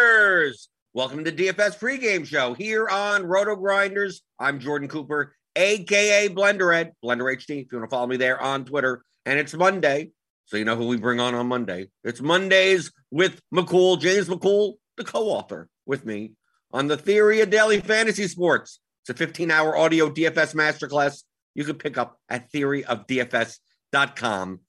grinders. Welcome to DFS pregame show here on Roto Grinders. I'm Jordan Cooper, aka Blender Ed, Blender HD. If you want to follow me there on Twitter, and it's Monday, so you know who we bring on on Monday. It's Mondays with McCool, James McCool, the co-author, with me on the theory of daily fantasy sports. It's a 15-hour audio DFS masterclass you can pick up at theoryofdfs.com.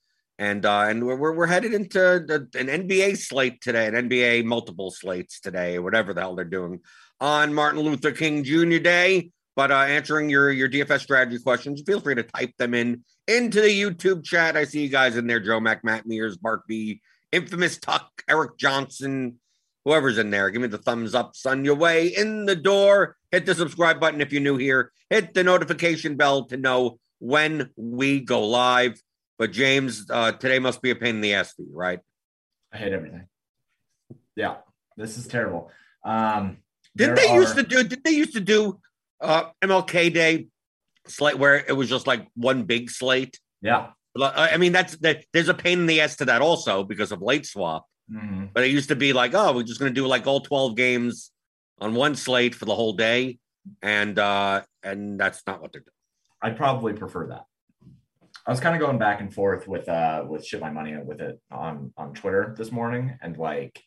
And uh, and we're we're headed into the, an NBA slate today, an NBA multiple slates today, whatever the hell they're doing on Martin Luther King Jr. Day. But uh, answering your your DFS strategy questions, feel free to type them in into the YouTube chat. I see you guys in there: Joe Mac, Matt Mears, Mark B, Infamous Tuck, Eric Johnson, whoever's in there. Give me the thumbs up, son. Your way in the door. Hit the subscribe button if you're new here. Hit the notification bell to know when we go live. But James, uh, today must be a pain in the ass for you, right? I hate everything. Yeah, this is terrible. Um, did they are... used to do? Did they used to do uh, MLK Day slate where it was just like one big slate? Yeah. I mean, that's that. There's a pain in the ass to that also because of late swap. Mm-hmm. But it used to be like, oh, we're just going to do like all 12 games on one slate for the whole day, and uh and that's not what they're doing. I probably prefer that. I was kind of going back and forth with uh with shit my money with it on on Twitter this morning and like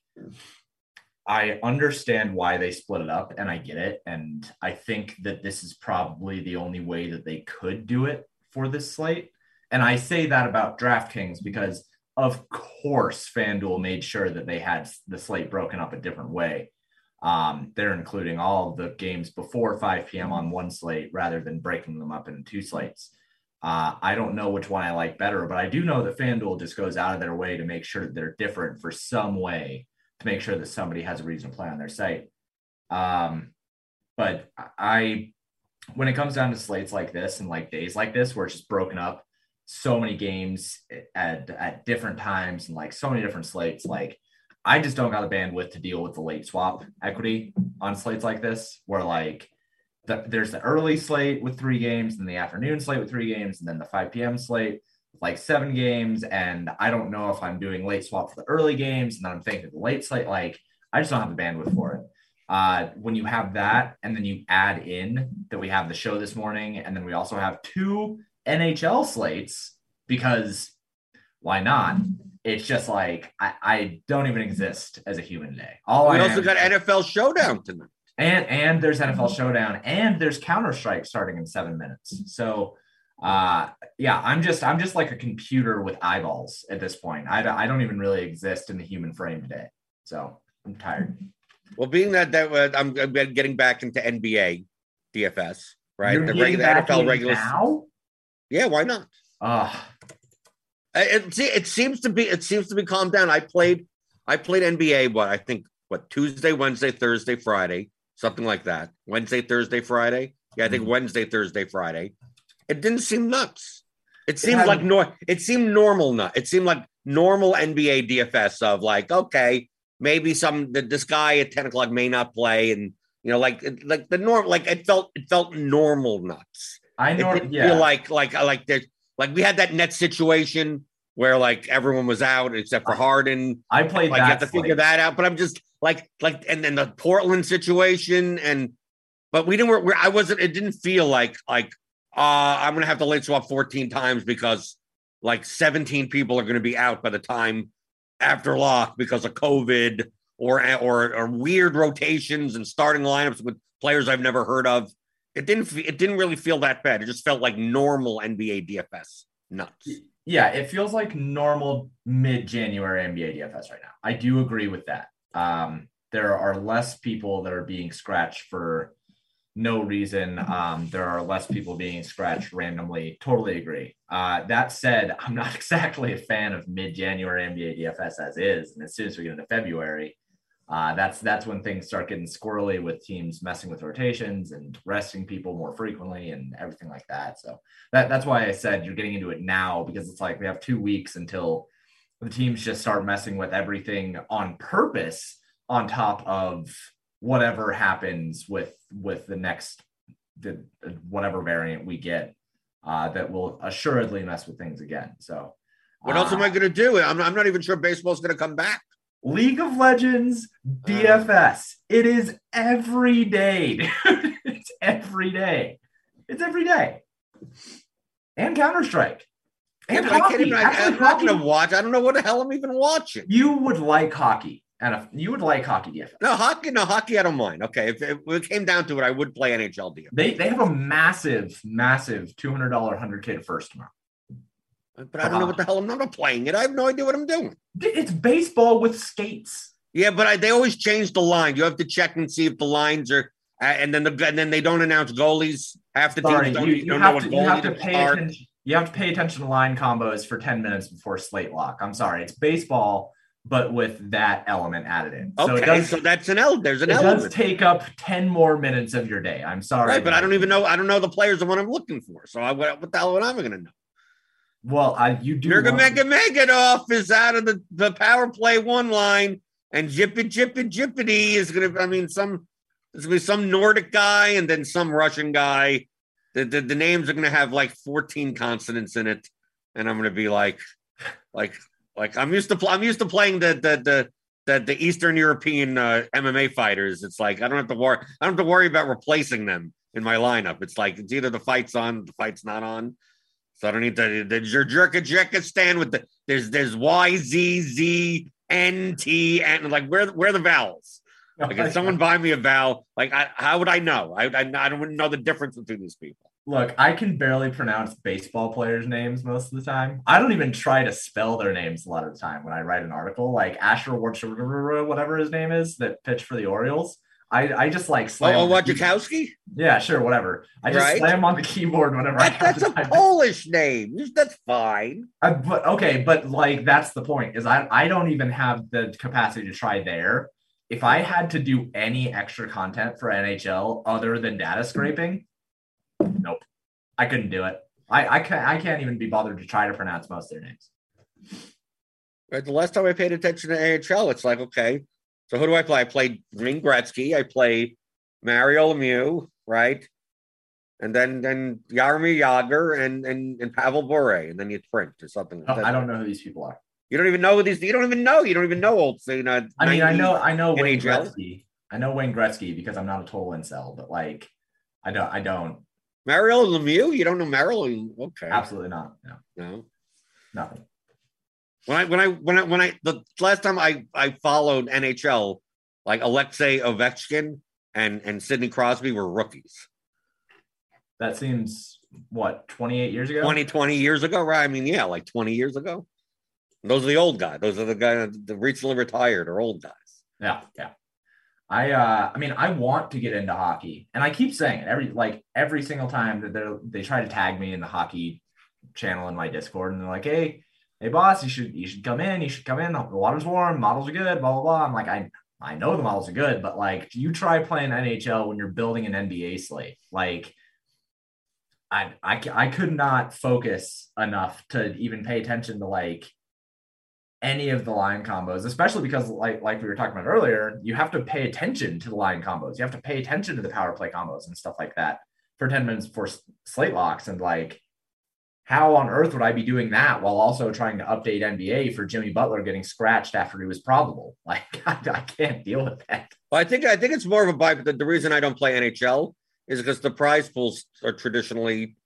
I understand why they split it up and I get it and I think that this is probably the only way that they could do it for this slate and I say that about DraftKings because of course FanDuel made sure that they had the slate broken up a different way um, they're including all the games before 5 p.m. on one slate rather than breaking them up into two slates. Uh, I don't know which one I like better, but I do know that FanDuel just goes out of their way to make sure that they're different for some way to make sure that somebody has a reason to play on their site. Um, but I, when it comes down to slates like this and like days like this, where it's just broken up so many games at, at different times and like so many different slates, like I just don't got the bandwidth to deal with the late swap equity on slates like this, where like the, there's the early slate with three games, and the afternoon slate with three games, and then the 5 p.m. slate with like seven games. And I don't know if I'm doing late swap for the early games, and then I'm thinking the late slate. Like I just don't have the bandwidth for it. Uh, when you have that, and then you add in that we have the show this morning, and then we also have two NHL slates because why not? it's just like I, I don't even exist as a human today. All we I also got NFL Showdown tonight. And and there's NFL Showdown and there's Counter Strike starting in seven minutes. So uh yeah i'm just i'm just like a computer with eyeballs at this point i, don't- I don't even really exist in the human frame today so i'm tired Well, being that that uh, I'm, I'm getting back into NBA DFS, right? You're the regular NFL regular. now Yeah, why not? Uh, It, see, it seems to be it seems to be calmed down. I played I played NBA what I think what Tuesday, Wednesday, Thursday, Friday, something like that. Wednesday, Thursday, Friday. Yeah, I think Mhm. Wednesday, Thursday, Friday. It didn't seem nuts. It It seemed had- like nor it seemed normal nut. It seemed like normal NBA DFS of like, okay, maybe some that this guy at 10 o'clock may not play and you know, like like the norm like it felt it felt normal nuts. i It know didn't yeah feel like like like there like we had that net situation where like everyone was out except for Harden. i played Like you have to figure that out. But I'm just like like and then the Portland situation and but we didn't we're, I wasn't it didn't feel like like uh I'm gonna have to late swap 14 times because like 17 people are gonna be out by the time after lock because of COVID or or or weird rotations and starting lineups with players I've never heard of. It didn't it didn't really feel that bad. It just felt like normal NBA DFS nuts. Yeah it feels like normal mid-january nba dfs right now. I do agree with that. Um there are less people that are being scratched for no reason. Um there are less people being scratched randomly. Totally agree. Uh that said i'm not exactly a fan of mid-january nba dfs as is. And as soon as we get into february uh, that's that's when things start getting squirrely with teams messing with rotations and resting people more frequently and everything like that. So that that's why I said you're getting into it now because it's like we have two weeks until the teams just start messing with everything on purpose on top of whatever happens with with the next the whatever variant we get uh, that will assuredly mess with things again. So What else am uh, I going to do? I'm, I'm not even sure baseball's going to come back. League of Legends DFS. It is every day, dude. It's every day. It's every day. And Counter Strike. And Yeah, I can't even. Actually, I'm not hockey. going to watch. I don't know what the hell I'm even watching. You would like hockey, and you would like hockey DFS. No hockey. No hockey. I don't mind. Okay, if, if it came down to it, I would play NHL DFS. They they have a massive, massive two hundred dollar hundred k to first tomorrow. But I don't know what the hell I'm not playing it. I have no idea what I'm doing. It's baseball with skates. Yeah, but I, they always change the line. You have to check and see if the lines are, uh, and then the and then they don't announce goalies. Half the Sorry, teams don't, you, you don't know what to goalie you have to pay start. attention. You have to pay attention to line combos for ten minutes before slate lock. I'm sorry, it's baseball, but with that element added in. So Okay, it does, so that's an L. There's an it does take up ten more minutes of your day. I'm sorry, right? But I don't even know. I don't know the players of what I'm looking for. So I, what the hell am I going to know? Well, I you do. Jurgen want- Megadov is out of the, the power play one line, and Jippy Jippy Jippity is going to. I mean, some there's going to be some Nordic guy and then some Russian guy. The, the, the names are going to have like 14 consonants in it, and I'm going to be like, like, like I'm used to. Pl- I'm used to playing the the the. The, the Eastern European uh, MMA fighters, it's like I don't have to worry. I don't have to worry about replacing them in my lineup. It's like it's either the fight's on, the fight's not on. So I don't need to the your jerka jerka stand with the there's there's Y Z Z N T and like where where are the vowels? Like if someone buy me a vowel, like I, how would I know? I, I I don't know the difference between these people. Look, I can barely pronounce baseball players' names most of the time. I don't even try to spell their names a lot of the time when I write an article. Like Asher Warch- whatever his name is that pitched for the Orioles. I, I just like Oh, slam. oh Wojciechowski? Yeah, sure, whatever. I just Right. slam on the keyboard whenever I That, have that's a. Polish name. That's fine. I- but okay, but like that's the point is I I don't even have the capacity to try there. If I had to do any extra content for NHL other than data scraping, nope, I couldn't do it. I I can't I can't even be bothered to try to pronounce most of their names. Right. The last time I paid attention to AHL, it's like, okay, so who do I play? I played Wayne Gretzky. I play Mario Lemieux, right? And then then Jaromir Jagr and and and Pavel Bure, and then you print or something. Oh, I don't know who these people are. You don't even know who these. You don't even know. You don't even know old. You know, I mean, I know I know Wayne. Gretzky. I know Wayne Gretzky because I'm not a total incel, but like I don't I don't Mario Lemieux. You don't know Mario? Okay, absolutely not. No, no. nothing. When I when I when I when I the last time I I followed NHL, like Alexei Ovechkin and and Sidney Crosby were rookies. That seems what 28 years ago. 20, 20 years ago, right? I mean, yeah, like 20 years ago. Those are the old guys. Those are the guys that recently retired or old guys. Yeah, yeah. I uh I mean I want to get into hockey and I keep saying it every like every single time that they they try to tag me in the hockey channel in my Discord and they're like, hey, hey boss, you should you should come in, you should come in. The water's warm, models are good, blah blah blah. I'm like, I I know the models are good, but like do you try playing NHL when you're building an NBA slate. Like I I I could not focus enough to even pay attention to like any of the line combos, especially because like like we were talking about earlier, you have to pay attention to the line combos. You have to pay attention to the power play combos and stuff like that for 10 minutes for slate locks. And like, how on earth would I be doing that while also trying to update NBA for Jimmy Butler getting scratched after he was probable? Like, I, I can't deal with that. Well, I think I think it's more of a vibe. The, the reason I don't play NHL is because the prize pools are traditionally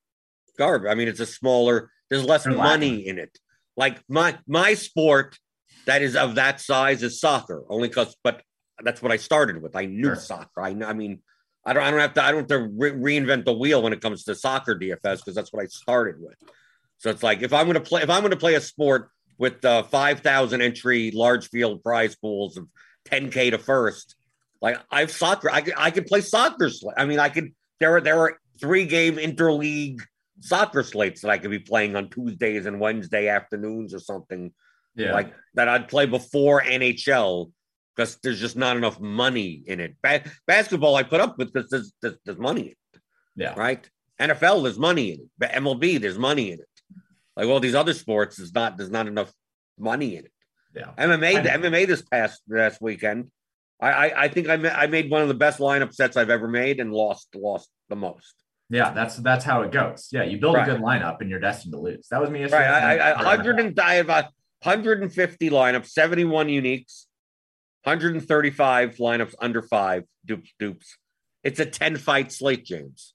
garbage. I mean, it's a smaller. There's less They're money lacking. in it. Like my my sport that is of that size is soccer. Only because, but that's what I started with. I knew Sure. soccer. I I mean, I don't I don't have to I don't have to re- reinvent the wheel when it comes to soccer DFS because that's what I started with. So it's like if I'm going to play if I'm going to play a sport with uh, five thousand entry large field prize pools of 10k to first, like I've soccer. I could I could play soccer. sl- I mean, I could. There are there are three game interleague soccer slates that I could be playing on Tuesdays and Wednesday afternoons or something Yeah. like that. I'd play before NHL because there's just not enough money in it. Ba- basketball I put up with because there's, there's there's money in it, yeah. right? NFL there's money in it. MLB there's money in it. Like all these other sports, there's not there's not enough money in it. Yeah. MMA, I the. MMA this past last weekend, I I, I think I ma- I made one of the best lineup sets I've ever made and lost lost the most. Yeah. That's that's how it goes. Yeah. You build Right. a good lineup and you're destined to lose. That was me. Right, yesterday. I, I, I For hundred and I have a hundred and fifty lineups, seventy one uniques, hundred and thirty five lineups under five dupes dupes. It's a ten fight slate, James.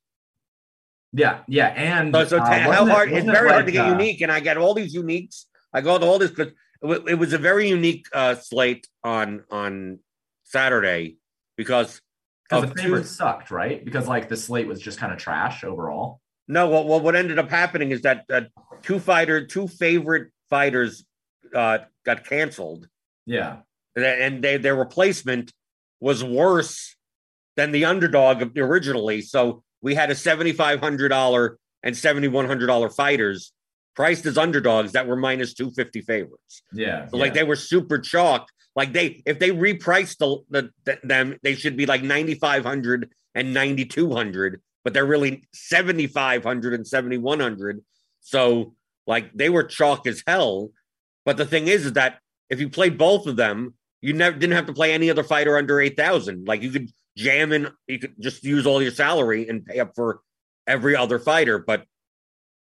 Yeah. Yeah. And So, so uh, how wasn't it- hard? It's wasn't it very hard to get uh, unique, and I got all these uniques. I got all this because it, it was a very unique uh, slate on on Saturday because Because the two- sucked, right? Because like the slate was just kind of trash overall. No, well, well, what ended up happening is that uh, two fighter, two favorite fighters uh, got canceled, Yeah. And they, their replacement was worse than the underdog originally. So we had a seventy five hundred dollar and seventy one hundred dollar fighters priced as underdogs that were minus two fifty favorites. Yeah. So yeah. like they were super chalk. Like they, if they repriced the, the, the them, they should be like 9,500 and 9,200, but they're really 7,500 and 7,100. So like they were chalk as hell. But the thing is, is that if you played both of them, you never didn't have to play any other fighter under 8,000. Like you could jam in, you could just use all your salary and pay up for every other fighter. But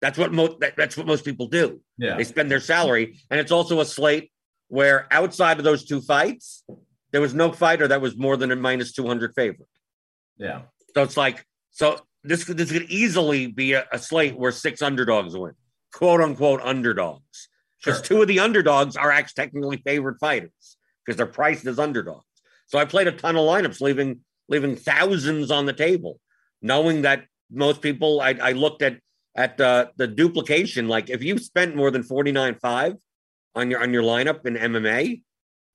that's what most, that, that's what most people do. yeah. They spend their salary, and it's also a slate where outside of those two fights, there was no fighter that was more than a minus two hundred favorite. Yeah. So it's like so this could this could easily be a, a slate where six underdogs win, quote unquote underdogs, because Sure. two of the underdogs are actually technically favored fighters because they're priced as underdogs. So I played a ton of lineups, leaving leaving thousands on the table, knowing that most people. I, I looked at at the the duplication. Like if you spent more than forty nine five on your on your lineup in MMA,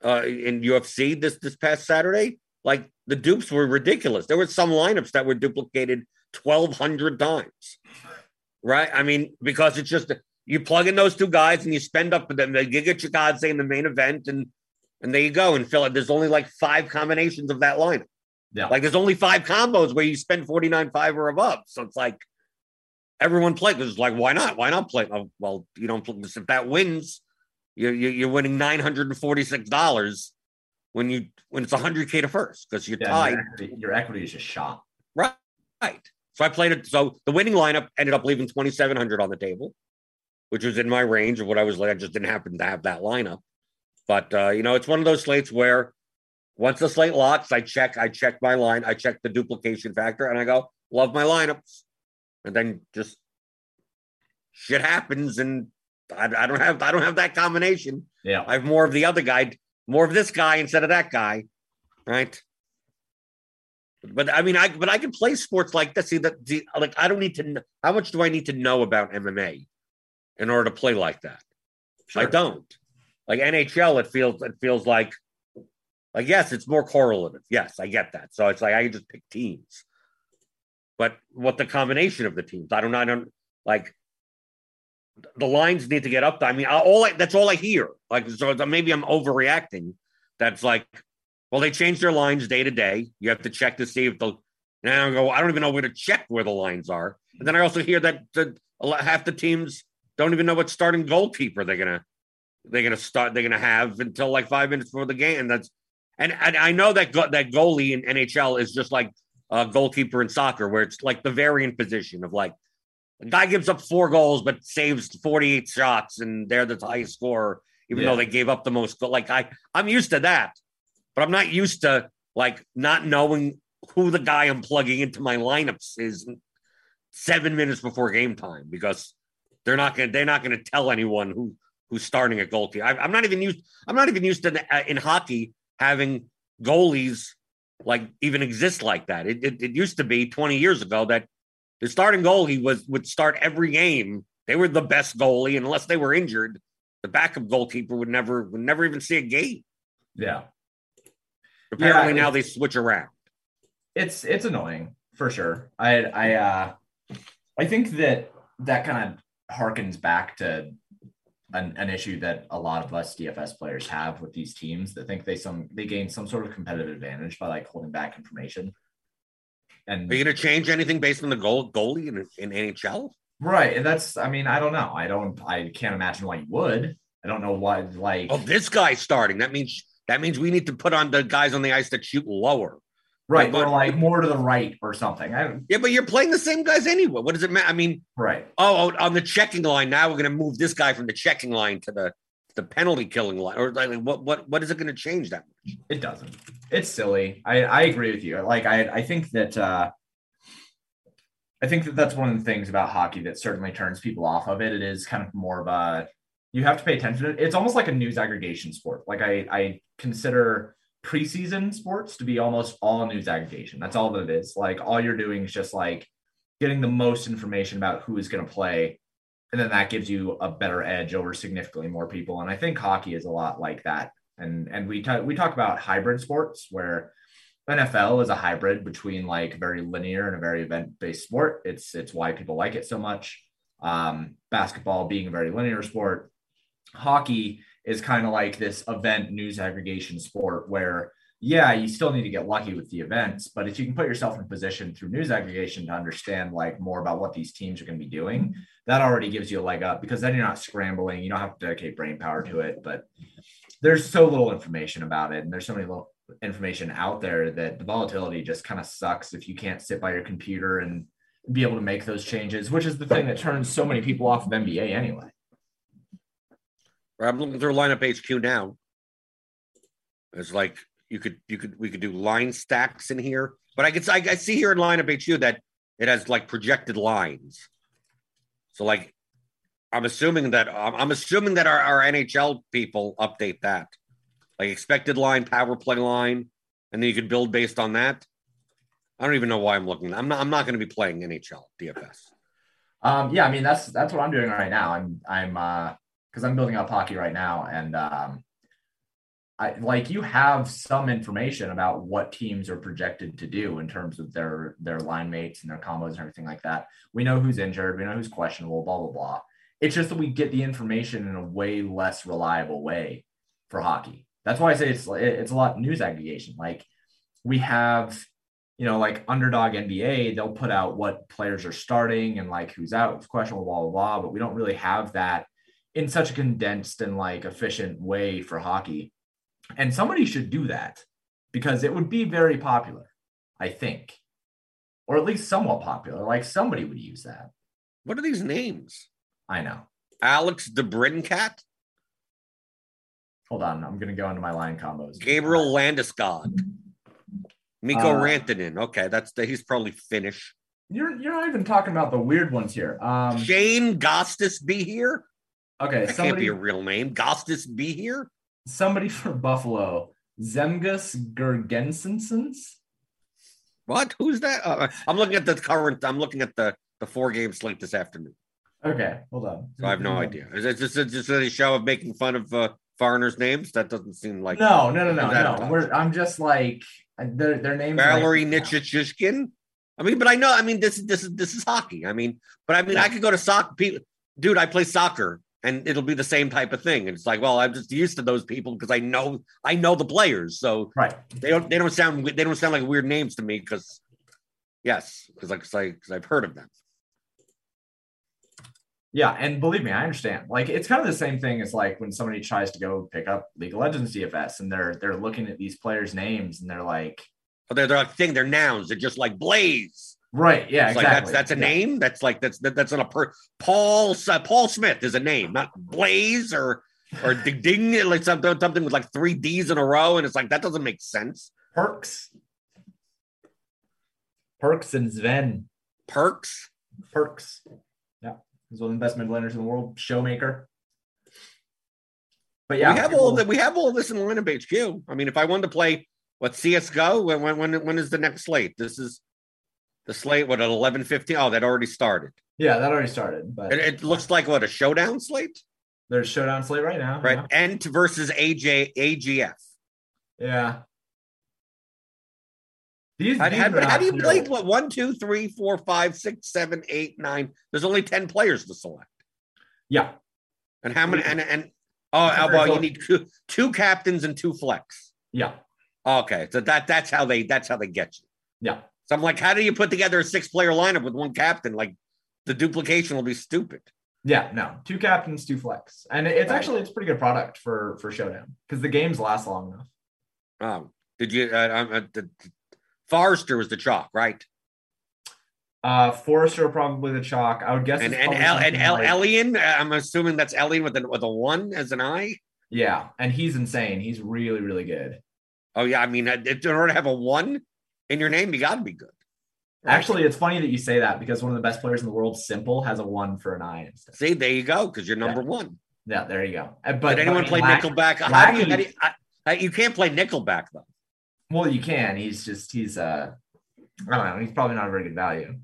uh, in UFC this this past Saturday, like the dupes were ridiculous. There were some lineups that were duplicated twelve hundred times, right? I mean, because it's just you plug in those two guys and you spend up with them. They get say in the main event, and and there you go. And it. There's only like five combinations of that lineup. Yeah. Like there's only five combos where you spend forty nine five or above. So it's like everyone play because it's like why not? Why not play? Oh, well, you don't. If that wins, you're you're you're winning nine hundred and forty six dollars when you when it's hundred k to first because you're Yeah, tied. Your equity, your equity is just shot. Right. Right. So I played it. So the winning lineup ended up leaving 2,700 on the table, which was in my range of what I was like. I just didn't happen to have that lineup. But, uh, you know, it's one of those slates where once the slate locks, I check, I check my line, I check the duplication factor, and I go, love my lineups. And then just shit happens and I, I don't have I don't have that combination. Yeah. I have more of the other guy, more of this guy instead of that guy, right? But I mean, I but I can play sports like this. See that, like I don't need to. Know, how much do I need to know about MMA in order to play like that? I don't. Like NHL, it feels it feels like like yes, it's more correlative. Yes, I get that. So it's like I can just pick teams. But what the combination of the teams? I don't know. I don't like the lines need to get up. I mean, all I, that's all I hear. Like, so maybe I'm overreacting. That's like, well, they change their lines day to day. You have to check to see if the. And I go, I don't even know where to check where the lines are. And then I also hear that the, half the teams don't even know what starting goalkeeper they're gonna they're gonna start they're gonna have until like five minutes before the game. And that's and, and I know that go, that goalie in NHL is just like a goalkeeper in soccer, where it's like the variant position of like a guy gives up four goals but saves 48 shots, and they're the highest scorer, even yeah. though they gave up the most. But Like I, I'm used to that, but I'm not used to like not knowing who the guy I'm plugging into my lineups is seven minutes before game time because they're not gonna they're not gonna tell anyone who who's starting at goalkeeper. I, am not even used. I'm not even used to uh, in hockey having goalies like even exist like that. It, it, it used to be 20 years ago that the starting goalie was would start every game. They were the best goalie, unless they were injured, the backup goalkeeper would never would never even see a game. Yeah. Apparently yeah, now they switch around. It's it's annoying for sure. I I uh I think that that kind of harkens back to an, an issue that a lot of us DFS players have with these teams that think they some they gain some sort of competitive advantage by like holding back information. And are you going to change anything based on the goal goalie in, in NHL? Right, and that's I mean I don't know. I don't I can't imagine why you would. I don't know why like. Oh, this guy's starting. That means that means we need to put on the guys on the ice that shoot lower. Right, but, or like more to the right or something. yeah, but you're playing the same guys anyway. What does it matter? I mean, right. Oh, on the checking line now, we're going to move this guy from the checking line to the the penalty killing line, or like what what what is it going to change that much? It doesn't. It's silly. I I agree with you. Like I I think that uh I think that that's one of the things about hockey that certainly turns people off of it. It is kind of more of a you have to pay attention. It's almost like a news aggregation sport. Like I I consider preseason sports to be almost all news aggregation. That's all that it is. Like all you're doing is just like getting the most information about who is going to play. And then that gives you a better edge over significantly more people. And I think hockey is a lot like that. And and we talk we talk about hybrid sports where NFL is a hybrid between like very linear and a very event based sport. It's it's why people like it so much. Um, basketball being a very linear sport, hockey is kind of like this event news aggregation sport where yeah you still need to get lucky with the events but if you can put yourself in position through news aggregation to understand like more about what these teams are going to be doing that already gives you a leg up because then you're not scrambling. You don't have to dedicate brain power to it but there's so little information about it and there's so many little information out there that the volatility just kind of sucks if you can't sit by your computer and be able to make those changes which is the thing that turns so many people off of nba anyway I'm looking through lineup HQ now. It's like you could you could we could do line stacks in here, but I could I, I see here in lineup HQ that it has like projected lines. So like I'm assuming that I'm assuming that our, our NHL people update that, like expected line, power play line, and then you could build based on that. I don't even know why I'm looking. I'm not. I'm not going to be playing NHL DFS. Um, yeah, I mean that's that's what I'm doing right now. I'm I'm uh, because I'm building up hockey right now, and um, I like you have some information about what teams are projected to do in terms of their their line mates and their combos and everything like that. We know who's injured, we know who's questionable, blah blah blah. It's just that we get the information in a way less reliable way for hockey. That's why I say it's it's a lot news aggregation. Like we have, you know, like underdog NBA, they'll put out what players are starting and like who's out, questionable, blah blah blah. But we don't really have that in such a condensed and like efficient way for hockey. And somebody should do that because it would be very popular, I think, or at least somewhat popular. Like somebody would use that. What are these names? I know. Alex DeBrincat. Hold on, I'm gonna go into my line combos. Gabriel Landeskog. Mikko uh, Rantanen. Okay, that's the, he's probably Finnish. You're you're not even talking about the weird ones here. Um Shayne Gostisbehere. Okay, That somebody can't be a real name. Gostisbehere? somebody from Buffalo, Zemgus Girgensons. What? Who's that? Uh, I'm looking at the current. I'm looking at the the four game slate this afternoon. Okay, hold on. So I have no idea. Is it just, it just a show of making fun of uh, foreigners' names? That doesn't seem like No, no, no, no, no. We're, I'm just like their their names. Valerie like-. I mean, but I know. I mean, this is this is this is hockey. I mean, but I mean, I could go to soccer. People, dude, I play soccer, and it'll be the same type of thing. And it's like, well, I'm just used to those people because I know I know the players, so Right. they don't they don't sound they don't sound like weird names to me because yes, because like because I've heard of them. Yeah, and believe me, I understand. Like it's kind of the same thing as like when somebody tries to go pick up League of Legends DFS and they're they're looking at these players' names and they're like, But they're they're like thing. They're nouns. They're just like Blaze. Right, yeah, It's like exactly. that's that's a Yeah. name. That's like that's that, that's not a per. Paul uh, Paul Smith is a name, not Blaze or or Ding Ding like something something with like three D's in a row, and it's like that doesn't make sense. Perkz. Perkz and Sven. Perkz. Perkz. Yeah. He's one of the best mid laners in the world. Showmaker. But yeah, we have all that. We have all this in lineup HQ. I mean, if I wanted to play what CS:GO, when when when is the next slate? This is the slate. What at eleven fifteen? Oh, that already started. Yeah, that already started. But It, it looks like what a showdown slate, there's showdown slate right now. right? Ent versus AJ AGF. Yeah. yeah. These, How, these how- how do you play? What one, two, three, four, five, six, seven, eight, nine? There's only ten players to select, Yeah. and how many? And and oh, well, you need two, two captains and two flex. Yeah. Okay, so that that's how they that's how they get you. Yeah. So I'm like, how do you put together a six player lineup with one captain? Like the duplication will be stupid. Yeah, no, two captains, two flex, and it's actually it's a pretty good product for for showdown because the games last long enough. Um, did you? Uh, um, uh, the, Forrester was the chalk, right? Uh, Forrester probably the chalk. I would guess. And and El, and El, like- Elian. uh, I'm assuming that's Elian with a with a one as an I. Yeah, and he's insane. He's really really good. Oh yeah, I mean, uh, in order to have a one in your name, you got to be good. Right? Actually, it's funny that you say that because one of the best players in the world, s1mple, has a one for an I instead. see, there you go, because you're number one. Yeah, there you go. Uh, But Did anyone but play Lack- Nickelback? How do you, how do you, I, I- you can't play Nickelback though. Well, you can. He's just he's uh, I don't know. He's probably not a very good value.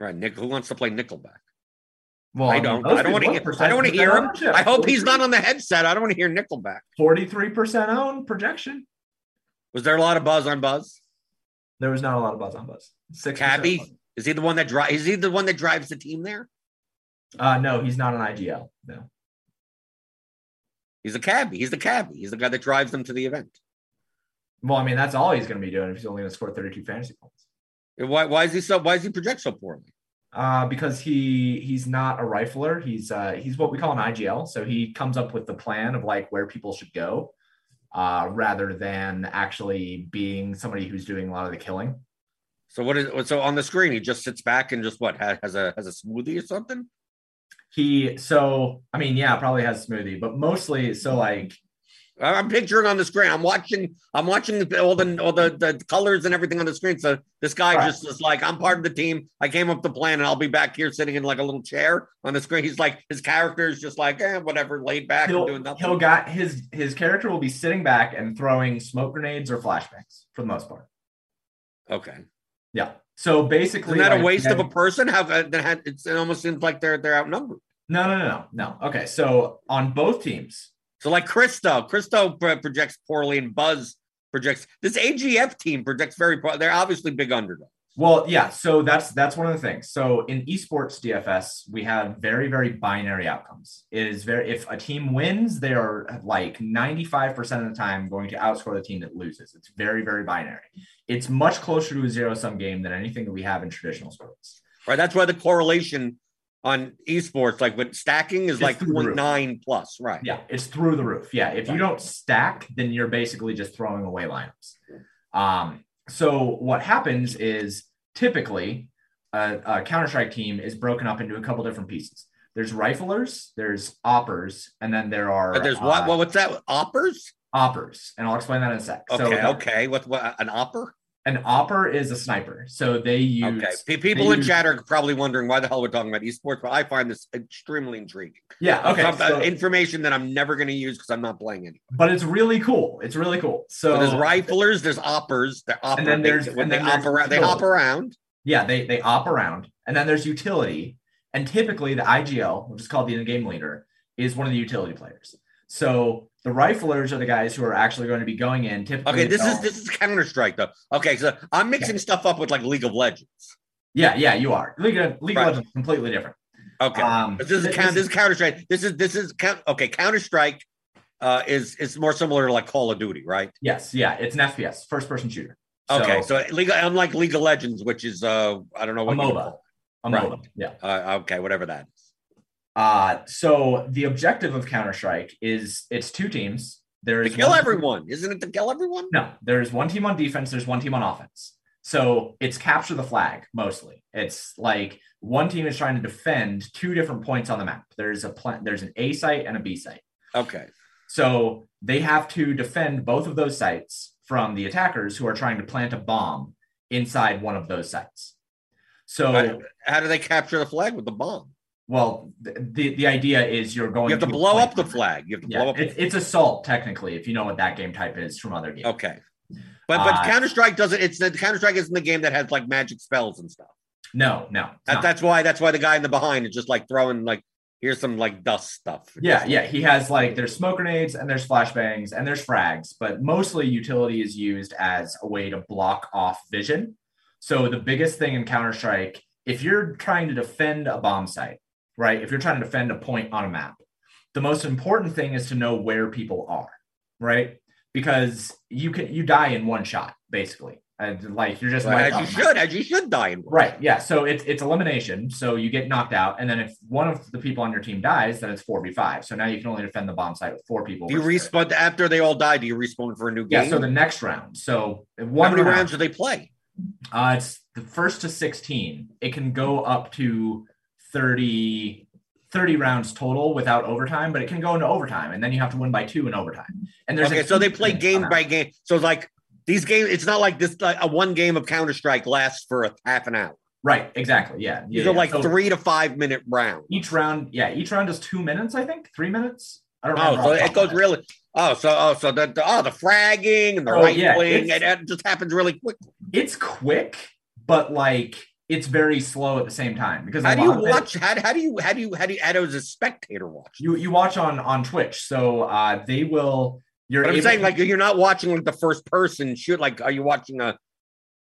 Right, Nick. Who wants to play Nickelback? Well, I don't. I don't want to. hear I don't want to hear him. I hope he's not on the headset. I don't want to hear Nickelback. Forty-three percent own projection. Was there a lot of buzz on Buzz? There was not a lot of buzz on buzz. Six. Cabby is he the one that drives? Is he the one that drives the team there? Uh, no, he's not an IGL. No. He's a cabbie. He's the cabbie. He's the guy that drives them to the event. Well, I mean, that's all he's going to be doing if he's only going to score 32 fantasy points. Why? Why is he so? Why is he project so poorly? Uh, because he he's not a rifler. He's uh, he's what we call an IGL. So he comes up with the plan of like where people should go, uh, rather than actually being somebody who's doing a lot of the killing. So what is? So on the screen, he just sits back and just what has a has a smoothie or something. He so I mean, yeah, probably has smoothie, but mostly so like I'm picturing on the screen. I'm watching. I'm watching all the all the, the colors and everything on the screen. So this guy Right. just is like, I'm part of the team. I came up the plan, and I'll be back here sitting in like a little chair on the screen. He's like, his character is just like, eh, whatever, laid back and doing he'll, nothing. he'll got his his character will be sitting back and throwing smoke grenades or flashbangs for the most part. okay, Yeah. So basically, isn't that a waste yeah, of a person? How uh, that had, it's, it almost seems like they're they're outnumbered. No, no, no, no, no. Okay, so on both teams, So like Christo, Christo projects poorly, and Buzz projects. This AGF team projects very. poor. They're obviously big underdogs. Well, yeah. So that's that's one of the things. So in esports DFS, we have very very binary outcomes. It is very if a team wins, they are like ninety five percent of the time going to outscore the team that loses. It's very very binary. It's much closer to a zero sum game than anything that we have in traditional sports. Right. That's why the correlation on esports, like when stacking, is It's like through the roof. 0.9 plus. Right. Yeah, it's through the roof. Yeah, if you don't stack, then you're basically just throwing away lineups. Um, so what happens is typically a, a Counter Strike team is broken up into a couple different pieces. There's riflers, there's oppers, and then there are But there's what? uh, What? What's that? Oppers? oppers, and I'll explain that in a sec. Okay. so, okay. What? What? An opper? An opper is a sniper. So they use. Okay. Pe- People in use- chat are probably wondering why the hell we're talking about esports, but I find this extremely intriguing. Yeah. Okay. Some- uh, so- information that I'm never going to use because I'm not playing it. but it's really cool. It's really cool. So So there's riflers, there's oppers, they're opper, And then there's- they, when they then op around, they hop around. Yeah, they they op around, and then there's utility, and typically the IGL, which is called the in-game leader, is one of the utility players. So the riflers are the guys who are actually going to be going in. Typically, Okay, this is this is Counter Strike though. Okay, so I'm mixing stuff up with like League of Legends. yeah, yeah, you are League of, League Right. of Legends is completely different. Okay, Um, But this is this- This is Counter Strike. This is this is count. Okay, Counter Strike uh, is is more similar to like Call of Duty, right? Yes, yeah, it's an FPS, first-person shooter. So, Okay, so, League, unlike League of Legends, which is uh, I don't know a what you MOBA, a Right. MOBA, yeah. Uh, okay, whatever that. Uh, so the objective of Counter Strike is it's two teams. To There's kill one- everyone, isn't it? To kill everyone? No, there's one team on defense, there's one team on offense. So it's capture the flag mostly. It's like one team is trying to defend two different points on the map. There's a plan, there's an A site and a B site. Okay, So they have to defend both of those sites from the attackers who are trying to plant a bomb inside one of those sites. So, Right. how do they capture the flag with the bomb? Well, th- the the idea is you're going You have to a blow up the flag. You have to Yeah, blow up. it's, it's assault technically, if you know what that game type is from other games. Okay. But but Uh, Counter Strike doesn't. It's the Counter Strike isn't the game that has like magic spells and stuff. No, no. That. That's why that's why the guy in the behind is just like throwing like here's some like dust stuff. Yeah, yeah. He has like there's smoke grenades and there's flashbangs and there's frags, but mostly utility is used as a way to block off vision. So the biggest thing in Counter Strike, if you're trying to defend a bomb site, right? If you're trying to defend a point on a map, the most important thing is to know where people are, right? Because you can you die in one shot, basically. And like you're just as you map. should, as you should die in one. Right. Yeah. So it's it's elimination. So you get knocked out, and then if one of the people on your team dies, then it's four v five. So now you can only defend the bomb site with four people. Do you three. respawn after they all die? Do you respawn for a new game? Yeah. So the next round. So How many round, rounds do they play? Uh, it's the first to sixteen. It can go up to 30, 30 rounds total without overtime, but it can go into overtime, and then you have to win by two in overtime. And there's a Okay, so they play game by game. So like these games, it's not like this. Like a one game of Counter Strike lasts for a half an hour. Right. Exactly. Yeah. These yeah, are yeah. like So three to five minute rounds. Each round. Yeah. Each round is two minutes. I think three minutes. I don't know. Oh, so it top of my goes really. Oh, so oh, so the, the oh the fragging and the Oh, yeah, rifling, it's- and it just happens really quick. it's quick, but like it's very slow at the same time because How do you watch it-? How, how do you how do you how do you does a spectator watch? you you watch on on Twitch, so uh, they will. You're But I'm saying to- like you're not watching like the first person shoot. Like, are you watching a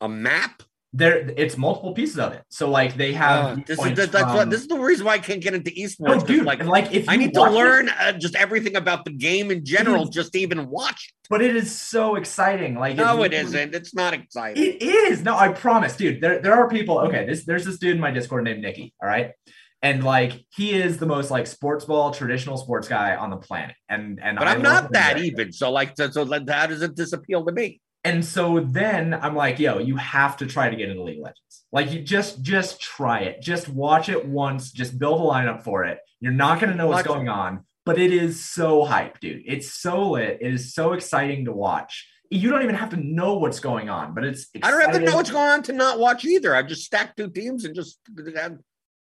a map? There. It's multiple pieces of it. So like they have. Uh, this is viewpoints that, that's what from- this is the reason why I can't get into esports. No, dude. like like if I need to watch it- learn uh, just everything about the game in general, is- just to even watch it. but it is so exciting. Like. No, it isn't. It's not exciting. It is. No, I promise, dude. There, there are people. Okay, this there's this dude in my Discord named Nikki. All right. And like he is the most like sports ball traditional sports guy on the planet. And and but I I'm not that even. So like, so, so how does it disappeal to me? And so then I'm like, yo, you have to try to get into League of Legends. Like you just just try it. Just watch it once. Just build a lineup for it. You're not gonna know what's going on, but it is so hype, dude. It's so lit. It is so exciting to watch. You don't even have to know what's going on, but it's I don't have to know what's going on to not watch either. I've just stacked two teams and just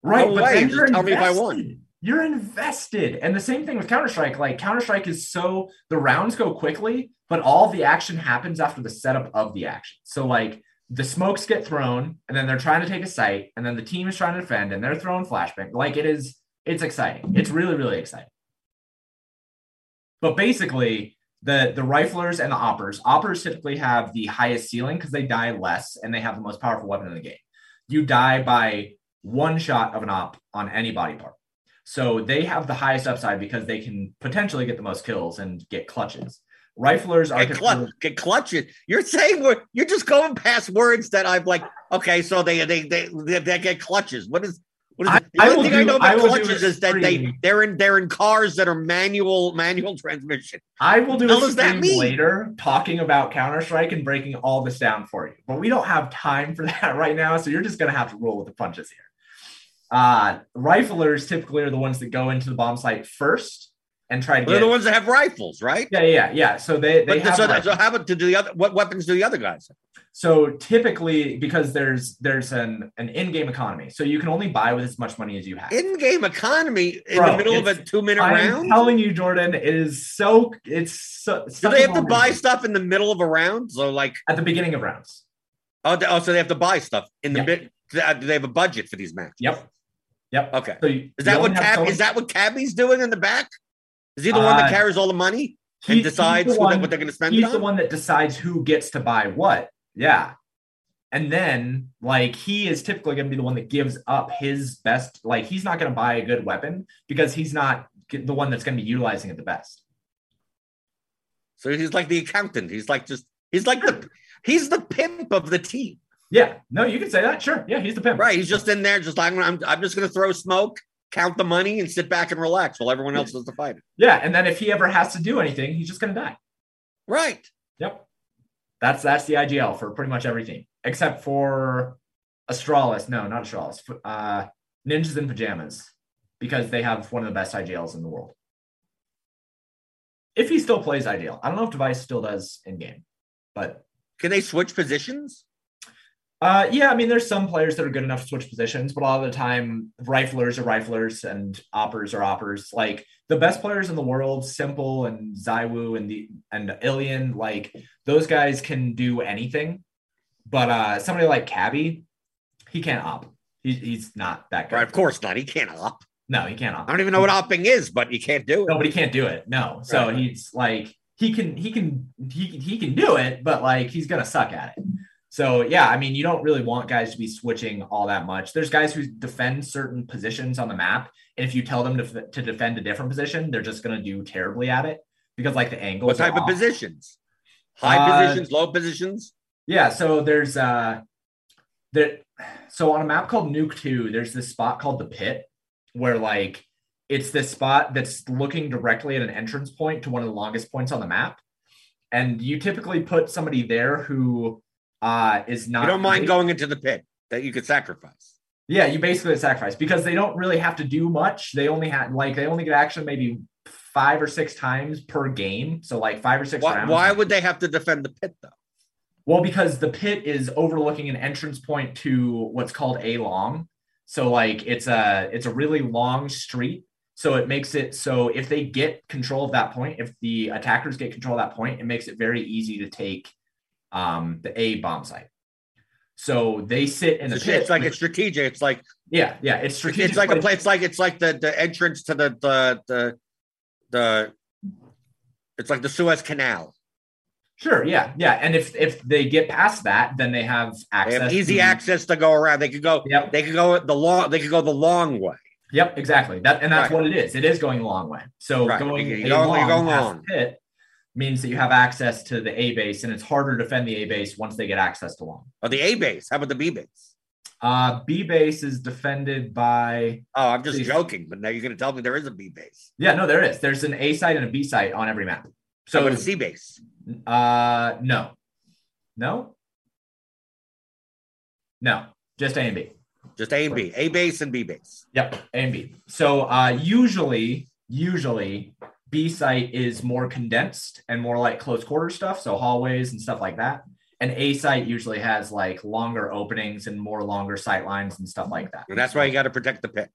Right, No but way, then just you're tell me if I won. You're invested. And the same thing with Counter-Strike. Like Counter-Strike is so the rounds go quickly, but all the action happens after the setup of the action. So like the smokes get thrown, and then they're trying to take a site, and then the team is trying to defend, and they're throwing flashbang. Like it is, it's exciting. It's really, really exciting. But basically, the the riflers and the oppers, oppers typically have the highest ceiling because they die less and they have the most powerful weapon in the game. You die by one shot of an op on any body part. So they have the highest upside because they can potentially get the most kills and get clutches. Riflers are get, clu- get clutches. You're saying we're you're just going past words that I've like. Okay, so they they they they, they get clutches. What is what is I- the I only thing I know about do clutches is that they they're in they're in cars that are manual manual transmission. I will do hell a does that stream mean? later talking about Counter Strike and breaking all this down for you. But we don't have time for that right now, so you're just gonna have to roll with the punches here. Uh, riflers typically are the ones that go into the bomb site first. and try to They're get. the ones that have rifles, right? yeah, yeah, yeah. So they they But have so, rifles. so how about to do the other? What weapons do the other guys? have? So typically, because there's there's an an in-game economy, so you can only buy with as much money as you have. In-game economy in Bro, the middle of a two-minute round? I'm telling you, Jordan, it is so it's so. Do they have to buy game. stuff in the middle of a round? So like, at the beginning of rounds? oh, they- oh so they have to buy stuff in the Yeah. bit. Do they have a budget for these matches? Yep, yep. Okay. So you, Is that what Cab? Is that what Cabby's doing in the back? Is he the one that Uh, carries all the money and the decides who one- what they're going to spend it He's on? the one that decides who gets to buy what. Yeah. And then, like, he is typically going to be the one that gives up his best. Like, he's not going to buy a good weapon because he's not the one that's going to be utilizing it the best. So he's like the accountant. He's like just he's like the he's the pimp of the team, Yeah. No, you can say that. Sure. Yeah. He's the pimp. right? He's just in there, just like I'm. I'm just going to throw smoke, count the money, and sit back and relax while everyone else does the fighting. Yeah. And then if he ever has to do anything, he's just going to die. Right. Yep. That's that's the IGL for pretty much every team except for Astralis. No, not Astralis. Uh, Ninjas in Pajamas because they have one of the best IGLs in the world. If he still plays IGL, I don't know if Device still does in game, but Can they switch positions? Uh, yeah, I mean, there's some players that are good enough to switch positions, but a lot of the time, riflers are riflers and AWPers are AWPers. Like the best players in the world, s1mple and ZywOo and the and Ilian, like those guys can do anything. But uh, somebody like Cabby, he can't AWP. He, he's not that good. Right. Of course not. He can't AWP. No, he can't AWP. I don't even know what AWPing is, but he can't do it. No, but he can't do it. No. So Right. he's like he can he can he he can do it, but like he's gonna suck at it. So yeah, I mean, you don't really want guys to be switching all that much. There's guys who defend certain positions on the map, and if you tell them to, to defend a different position, they're just gonna do terribly at it because like the angles. What type of positions? High Uh, positions, low positions. Yeah, so there's uh that so on a map called Nuke 2, there's this spot called the pit where like it's this spot that's looking directly at an entrance point to one of the longest points on the map. And you typically put somebody there who uh is not You don't mind really- going into the pit that you could sacrifice. Yeah, you basically sacrifice because they don't really have to do much. They only have like they only get action maybe five or six times per game. So like five or six Why, rounds. why would they have to defend the pit though? Well, because the pit is overlooking an entrance point to what's called a long. So like it's a it's a really long street. So it makes it so if they get control of that point, if the attackers get control of that point, it makes it very easy to take um the A bomb site. So they sit in the It's, pit. it's like it's strategic. It's like yeah, yeah, it's strategic. it's like a place. It's like it's like the the entrance to the the the the. It's like the Suez Canal. Sure, yeah, yeah. And if if they get past that, then they have They access. have easy to- access to go around. They could go. Yep. They could go the long. They could go the long way. Yep, exactly. That and that's Right. what it is. It is going a long way. So Right. going, You're going- long, you're going long. the pit means that you have access to the A base, and it's harder to defend the A base once they get access to long. Or the A base. How about the B base? Uh, B base is defended by Oh, I'm just Please. joking. But now you're going to tell me there is a B base. yeah, no, there is. There's an A site and a B site on every map. So a C base. uh, no, no, no, just A and B. Just A and B. A base and B base. Yep, A and B. So uh, usually, usually B site is more condensed and more like close quarter stuff, so hallways and stuff like that. And A site usually has like longer openings and more longer sight lines and stuff like that. And that's why you got to protect the pit.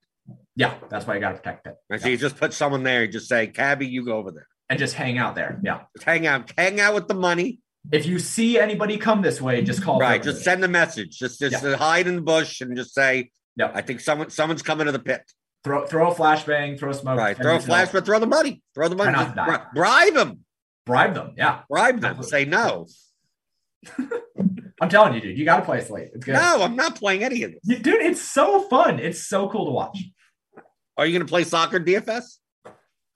Yeah, that's why you got to protect it. And so you just put someone there. You just say, "Cabby, you go over there. And just hang out there. Yeah. Just hang out. Hang out with the money. If you see anybody come this way, just call. right. Just send the message. Just just uh, hide in the bush and just say, Yep. I think someone someone's coming to the pit. Throw throw a flashbang, throw smoke. Right. Throw a yourself, flash, but throw the money. Throw the money. Just bri- bribe them. Bribe them. Yeah. Bribe them. Say no. I'm telling you, dude, you got to play Slate. It's good. No, I'm not playing any of this. Dude, it's so fun. It's so cool to watch. Are you going to play soccer DFS?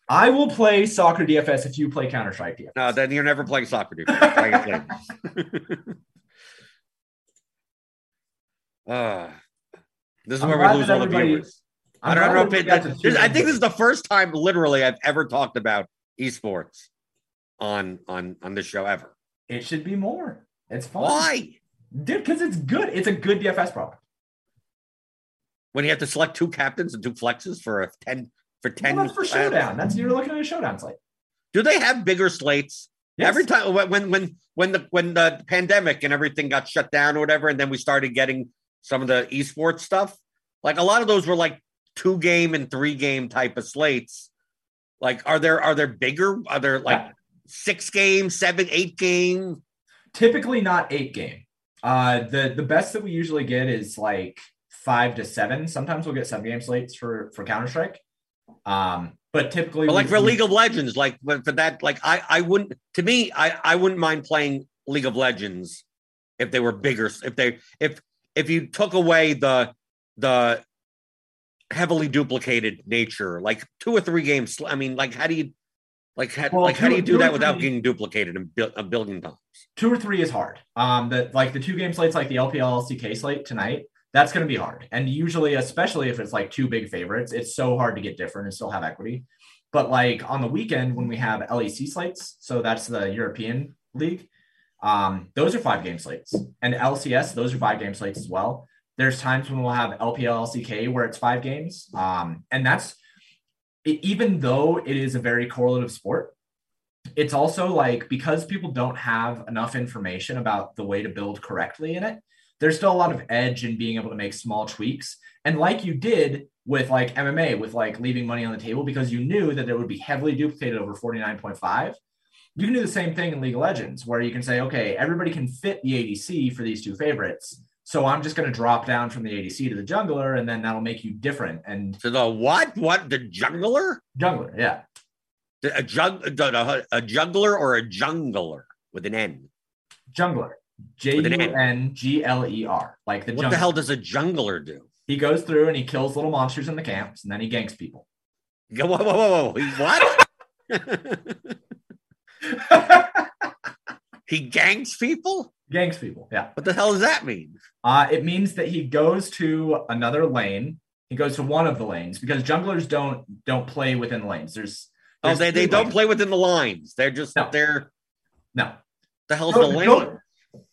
I will play soccer DFS if you play Counter Strike DFS. No, then you're never playing soccer DFS. Play. Ah, this is I'm where we lose all the viewers. I don't know if it, I think this is the first time, literally, I've ever talked about esports on on on the show ever. it should be more. It's fun. Why? Dude, because it's good. It's a good DFS product. When you have to select two captains and two flexes for a 10, for ten. Well, that's for showdown. That's you're looking at a showdown slate. Do they have bigger slates? Yes. Every time when when when when the when the pandemic and everything got shut down or whatever, and then we started getting some of the esports stuff. Like a lot of those were like two game and three game type of slates. Like, are there are there bigger? Are there like Yeah. six game, seven, eight game? typically not eight game. Uh, the the best that we usually get is like five to seven. Sometimes we'll get seven game slates for for Counter Strike. Um, but typically, But like we- for League of Legends, like but for that, like I I wouldn't. To me, I I wouldn't mind playing League of Legends if they were bigger. If they if if you took away the the heavily duplicated nature, like two or three games. I mean, like how do you like how, Well, like how do you do that without three- getting duplicated a, bil- a billion times? two or three is hard. Um, the like the two game slates, like the LPL LCK slate tonight, that's going to be hard. And usually, especially if it's like two big favorites, it's so hard to get different and still have equity. But like on the weekend when we have LEC slates, so that's the European League, um, those are five game slates, and LCS those are five game slates as well. There's times when we'll have LPL LCK where it's five games, um, and that's even though it is a very correlative sport it's also like because people don't have enough information about the way to build correctly in it there's still a lot of edge in being able to make small tweaks. And like you did with like mma with like leaving money on the table because you knew that it would be heavily duplicated over 49.5 you can do the same thing in league of legends where you can say okay everybody can fit the adc for these two favorites so i'm just going to drop down from the adc to the jungler and then that'll make you different and So the what? What the jungler? jungler yeah A jug a, a juggler or a jungler with an N? jungler With an N. j-u-n-g-l-e-r like the What jungler. the hell does a jungler do? He goes through and he kills little monsters in the camps, and then he ganks people. Whoa, whoa, whoa, whoa. He, what? he gangs people? Ganks people, yeah. What the hell does that mean? Uh, it means that he goes to another lane. He goes to one of the lanes because junglers don't don't play within lanes. There's, Oh, they, they don't lanes. play within the lines. They're just No. they're No, the hell's Go- the lane? go-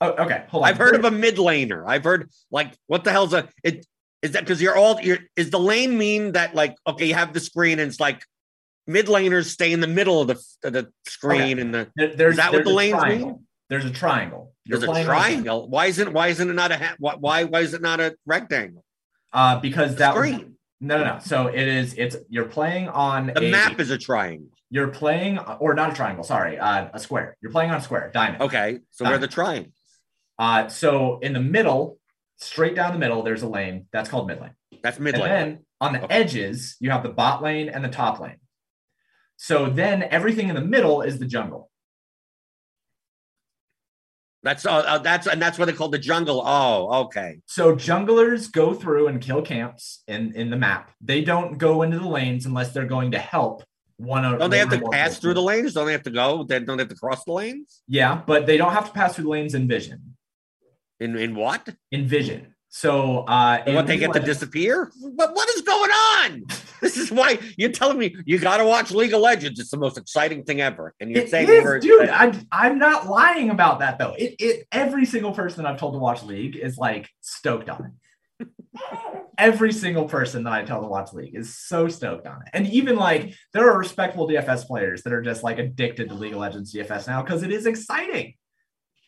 Oh, okay, hold on. I've heard of a mid laner. I've heard like what the hell's a it is that because you're all you're is the lane mean that like okay you have the screen and it's like mid laners stay in the middle of the of the screen and the There- there's, Is that what the lanes triangle. mean? There's a triangle. You're there's a triangle. Why isn't why isn't it not a ha- why why is it not a rectangle? Uh, because that was, no, no, no. So it is. It's you're playing on The a, map is a triangle. You're playing, or not a triangle. Sorry, uh, a square. You're playing on a square, diamond. Okay, so where are the triangles? Uh, so in the middle, straight down the middle, there's a lane that's called mid lane. That's mid And lane. then on the Okay. edges, you have the bot lane and the top lane. So then everything in the middle is the jungle. That's uh, uh, that's and that's what they call the jungle. Oh, okay. So junglers go through and kill camps in in the map. They don't go into the lanes unless they're going to help one of. Don't they have to pass through the lanes? Don't they have to go? They don't they have to cross the lanes? Yeah, but they don't have to pass through the lanes in vision. In in what? In vision. So uh, what they get to disappear? What what is going on? This is why you're telling me you got to watch League of Legends. It's the most exciting thing ever. And you're It saying is, dude. I, I'm not lying about that though. It, it every single person I've told to watch League is like stoked on it. every single person that I tell to watch League is so stoked on it. And even like there are respectable DFS players that are just like addicted to League of Legends DFS now because it is exciting.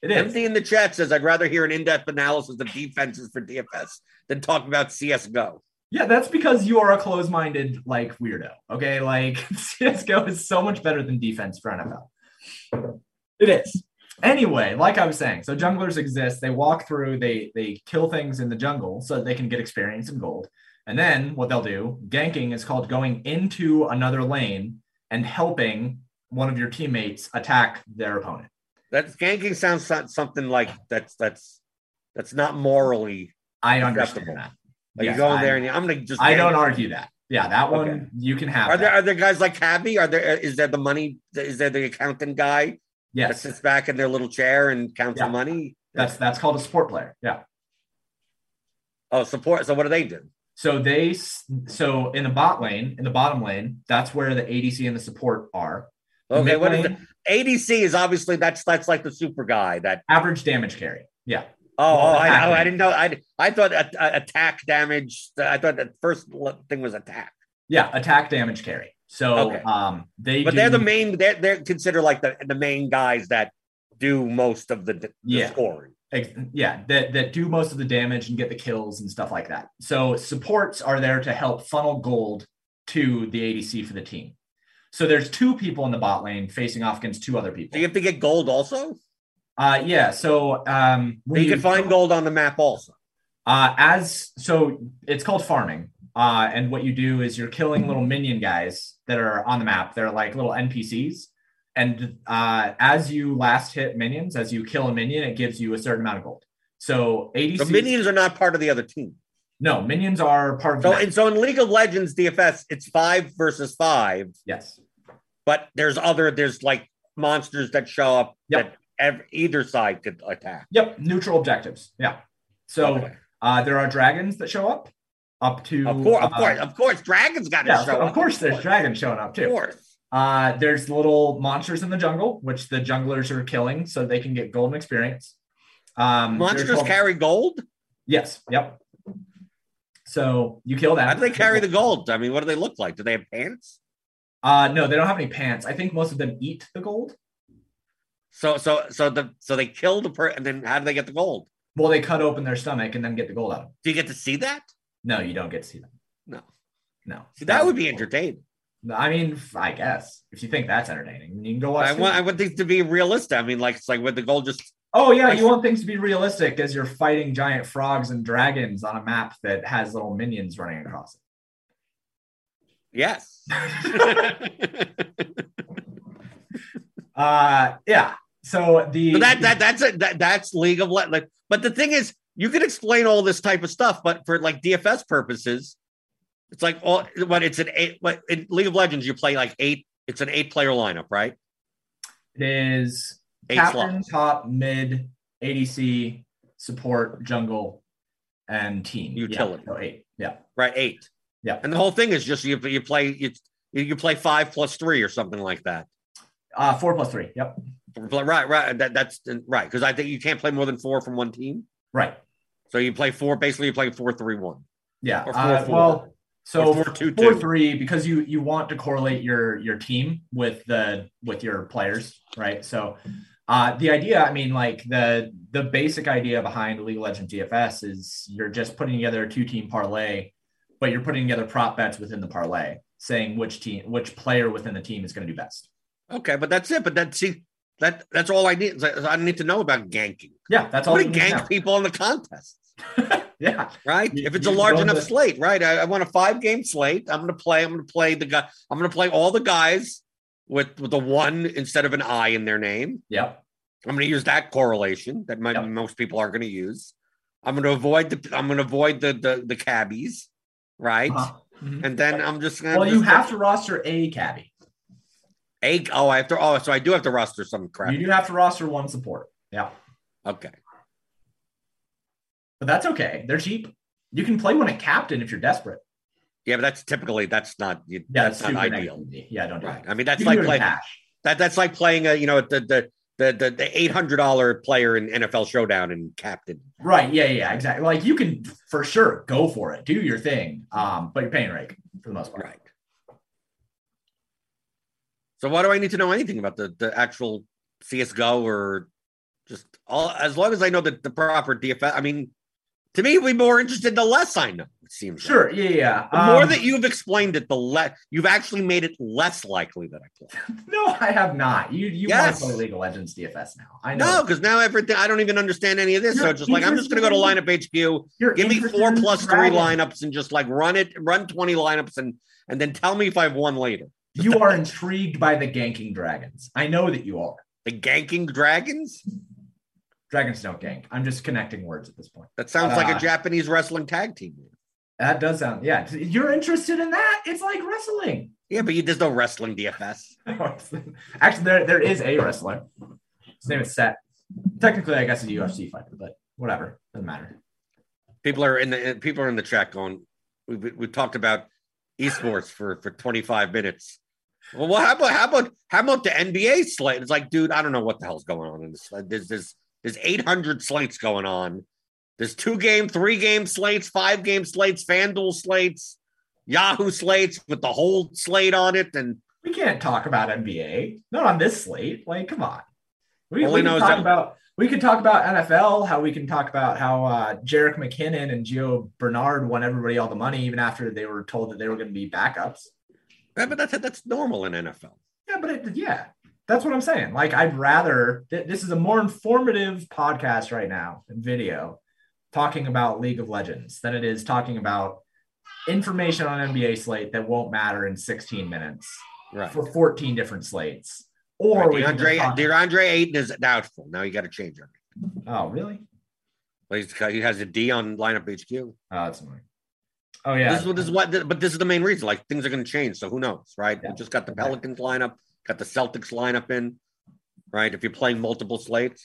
It is. Empty in the chat says I'd rather hear an in-depth analysis of defenses for DFS than talk about CS:GO. Yeah, that's because you are a close-minded like weirdo. Okay, like CS:GO is so much better than defense for NFL. It is. Anyway, like I was saying, so junglers exist. They walk through, they they kill things in the jungle so that they can get experience and gold. And then what they'll do, ganking is called going into another lane and helping one of your teammates attack their opponent. That ganking sounds something like that's that's that's not morally. I Acceptable. understand that. Like Yes, you go in there and you, I'm gonna just. I don't argue that. Yeah, that one Okay. you can have. Are there are there guys like Cabby? Are there is there the money? Is there the accountant guy that yes, sits back in their little chair and counts Yeah. the money? that's that's called a support player. Yeah. Oh, support. So what do they do? So they so in the bot lane, in the bottom lane, that's where the ADC and the support are. The Okay, what is it? ADC is obviously that's that's like the super guy that. Average damage carry. Yeah. Oh, oh I, oh, I didn't know. I I thought a, a- attack damage. I thought the first thing was attack. Yeah, attack, damage, carry. So Okay. um, they But they're the main. They're, they're considered like the the main guys that do most of the, the Yeah. scoring. Ex- yeah that that do most of the damage and get the kills and stuff like that so supports are there to help funnel gold to the adc for the team so there's two people in the bot lane facing off against two other Do people you have to get gold also? uh yeah so um But you can find gold on the map also. uh as so it's called farming uh and what you do is you're killing little minion guys that are on the map they're like little npcs and uh as you last hit minions as you kill a minion it gives you a certain amount of gold so adc The minions are not part of the other team. No, minions are part of So the and so in League of Legends DFS, it's five versus five, yes. but there's other there's like monsters that show up Yep. that ev- either side could attack. Yep. Neutral objectives. Yeah. So Okay. uh, there are dragons that show up, up to of course, of uh, course, of course, dragons got to Yeah, show of up. course. There's dragons showing up too. Of course. Uh, there's little monsters in the jungle, which the junglers are killing, so they can get golden experience. Um, Monsters carry gold. Yes. Yep. So you kill that. How do they carry the gold? I mean, what do they look like? Do they have pants? Uh, no, they don't have any pants. I think most of them eat the gold. So so so the so they kill the per and then how do they get the gold? Well, they cut open their stomach and then get the gold out. of them. Do you get to see that? No, you don't get to see them. No. No. See, that would be entertaining. I mean, I guess if you think that's entertaining, you can go watch. I want I want things to be realistic. I mean, like it's like with the gold just oh yeah, you want things to be realistic as you're fighting giant frogs and dragons on a map that has little minions running across it. yes. Uh, yeah. So the But that that that's a, that that's League of Le- like. But the thing is, you can explain all this type of stuff, but for like DFS purposes, it's like all. What it's an eight. But in League of Legends, you play like eight. It's an eight player lineup, right? it is Eight captain, slots. top, mid, ADC, support, jungle, and team. Yeah, Utility. so eight. Yeah. Right, eight. Yeah. And the whole thing is just you you play you you play five plus three or something like that. Uh, four plus three. Yep. Right, right. That, that's right because I think you can't play more than four from one team. Right. So you play four. Basically, you play four, three, one. Yeah. Or four, uh, four. Well, so four, two, four two. three because you you want to correlate your your team with the with your players, right? So uh, the idea, I mean, like the the basic idea behind League of Legends DFS is you're just putting together a two team parlay, but you're putting together prop bets within the parlay, saying which team, which player within the team is going to do best. Okay, but that's it. But that see that that's all I need. I need to know about ganking. Yeah, that's all. I you want need to to gank people in the contest, yeah, right? You- if it's a large enough to- slate, right? I, I want a five game slate. I'm going to play. I'm going to play the guy. I'm going to play all the guys with with a one instead of an I in their name. yep, I'm going to use that correlation that my, Yep. most people are going to use. I'm going to avoid the. I'm going to avoid the the, the cabbies, right? Uh-huh. Mhm. And then I'm just going. To. Well, you have to roster a cabbie. A, oh, I have to. Oh, so I do have to roster some crap. You do have to roster one support. Yeah. Okay. But that's okay. They're cheap. You can play one at captain if you're desperate. Yeah, but that's typically that's not. Yeah, that's that's not ideal. Yeah, don't do Right. that. I mean, that's You like do it in playing cash. that. That's like playing a you know the the the the, the eight hundred dollar player in NFL Showdown and captain. Right. Yeah, yeah, yeah, exactly. Like you can for sure go for it, do your thing. Um, but you're paying rake for the most part. Right. So why do I need to know anything about the the actual CS:GO or just all as long as I know that the proper DFS? I mean, to me, we're more interested the less I know. It seems like. Sure. Yeah, yeah. The more Um, that you've explained it, the less you've actually made it less likely that I play. No, I have not. You you Yes. want to play League of Legends DFS now. I know. No, because now everything I don't even understand any of this. so You're it's just like I'm just going to go to lineup HQ, You're give me four plus three lineups, and just like run it, run twenty lineups, and and then tell me if I've won later. You are intrigued by the ganking dragons. I know that you are. The ganking dragons. Dragons don't gank. I'm just connecting words at this point. That sounds like Uh, a Japanese wrestling tag team. That does sound yeah. You're interested in that? It's like wrestling. Yeah, but you, there's no wrestling DFS. Actually, there there is a wrestler. His name is Seth. Technically, I guess a UFC fighter, but whatever. Doesn't matter. People are in the uh, people are in the chat going. We we, talked about esports for for 25 minutes. Well, what, how about how about how about the NBA slate? It's like, dude, I don't know what the hell's going on in this. There's there's there's 800 slates going on. There's two game, three game slates, five game slates, FanDuel slates. Yahoo slates with the whole slate on it, and We can't talk about NBA. Not on this slate. Like, come on. We, we can talk that- about we could talk about NFL, how we can talk about how uh Jerick McKinnon and Gio Bernard won everybody all the money, even after they were told that they were going to be backups. Yeah, but that's that's normal in NFL. Yeah, but it, yeah, that's what I'm saying. Like, I'd rather th- this is a more informative podcast right now in video talking about League of Legends than it is talking about information on NBA slate that won't matter in 16 minutes Right. for 14 different slates. Or Right, we can just DeAndre talk- DeAndre Ayton is doubtful. Now you got to change it. oh, really? Well, he's, he has a D on lineup HQ. Oh, that's annoying. Oh yeah, This is what this is what, but this is the main reason. Like things are going to change, so who knows, right? Yeah. We just got the. Pelicans lineup, got the Celtics lineup in, right? If you're playing multiple slates,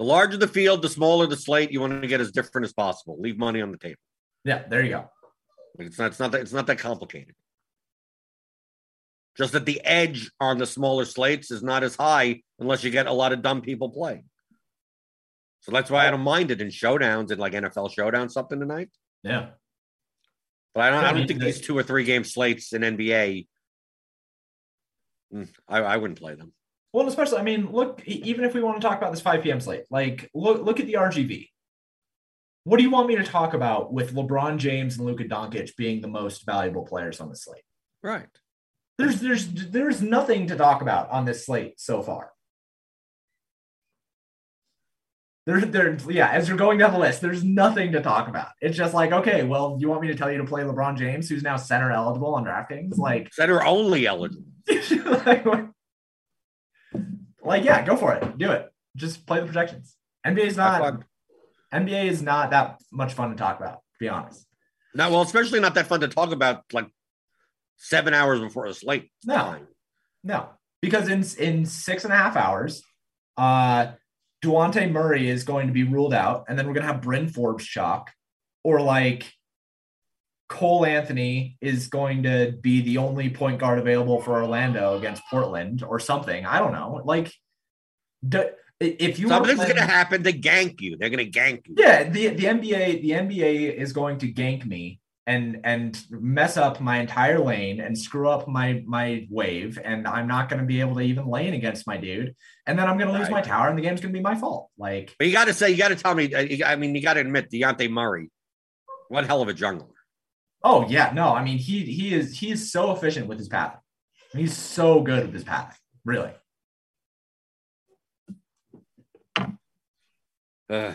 the larger the field, the smaller the slate. You want to get as different as possible. Leave money on the table. yeah. There you go. Like it's not, it's not that, it's not that complicated. Just that the edge on the smaller slates is not as high unless you get a lot of dumb people playing. So that's why I don't mind it in showdowns and like NFL showdown something tonight. Yeah, But I don't, I I don't mean, think these two or three game slates in NBA. mm, I, I wouldn't play them. Well, especially, I mean, look, even if we want to talk about this 5 p.m. slate, like look, look at the RGV. What do you want me to talk about with LeBron James and Luka Doncic being the most valuable players on the slate? Right. There's there's there's nothing to talk about on this slate so far. There, there, yeah. As you're going down the list, there's nothing to talk about. It's just like, okay, well, you want me to tell you to play LeBron James, who's now center eligible on DraftKings? Like, Center only eligible. like, like, yeah, go for it. Do it. Just play the projections. NBA is not fun. NBA is not that much fun to talk about, to be honest. Not well, especially not that fun to talk about like seven hours before a slate. No. time. No, because in in six and a half hours, uh, Dejounte Murray is going to be ruled out, and then we're gonna have Bryn Forbes chalk, or like Cole Anthony is going to be the only point guard available for Orlando against Portland, or something. I don't know. Like, d- if you Something's going to happen to gank you. They're going to gank you. yeah, the the NBA the NBA is going to gank me and and mess up my entire lane and screw up my my wave, and I'm not going to be able to even lane against my dude, and then I'm going to lose Right. my tower, and the game's going to be my fault. Like, But you got to say, you got to tell me. uh, I mean, you got to admit, Dejounte Murray, one hell of a jungler. Oh yeah, no, I mean he he is he is so efficient with his path. He's so good with his path, really. Ugh.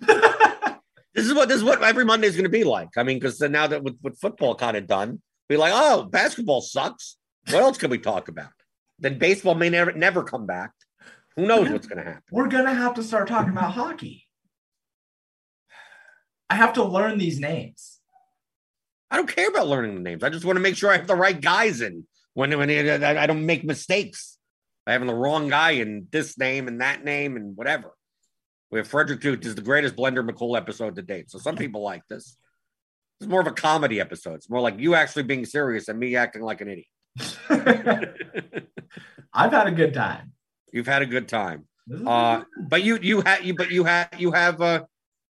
this is what this is what every Monday is going to be like. I mean, because now that with, with football kind of done, be like, oh, basketball sucks. What else can we talk about? Then baseball may never never come back. Who knows what's going to happen? We're gonna have to start talking about hockey. I have to learn these names. I don't care about learning the names. I just want to make sure I have the right guys in when when I I don't make mistakes. I having the wrong guy in this name and that name and whatever. We have Frederick Duke is the greatest Blender McCool episode to date. So some people like this. It's more of a comedy episode. It's more like you actually being serious and me acting like an idiot. I've had a good time. You've had a good time. Uh, but you you have you but you have you have uh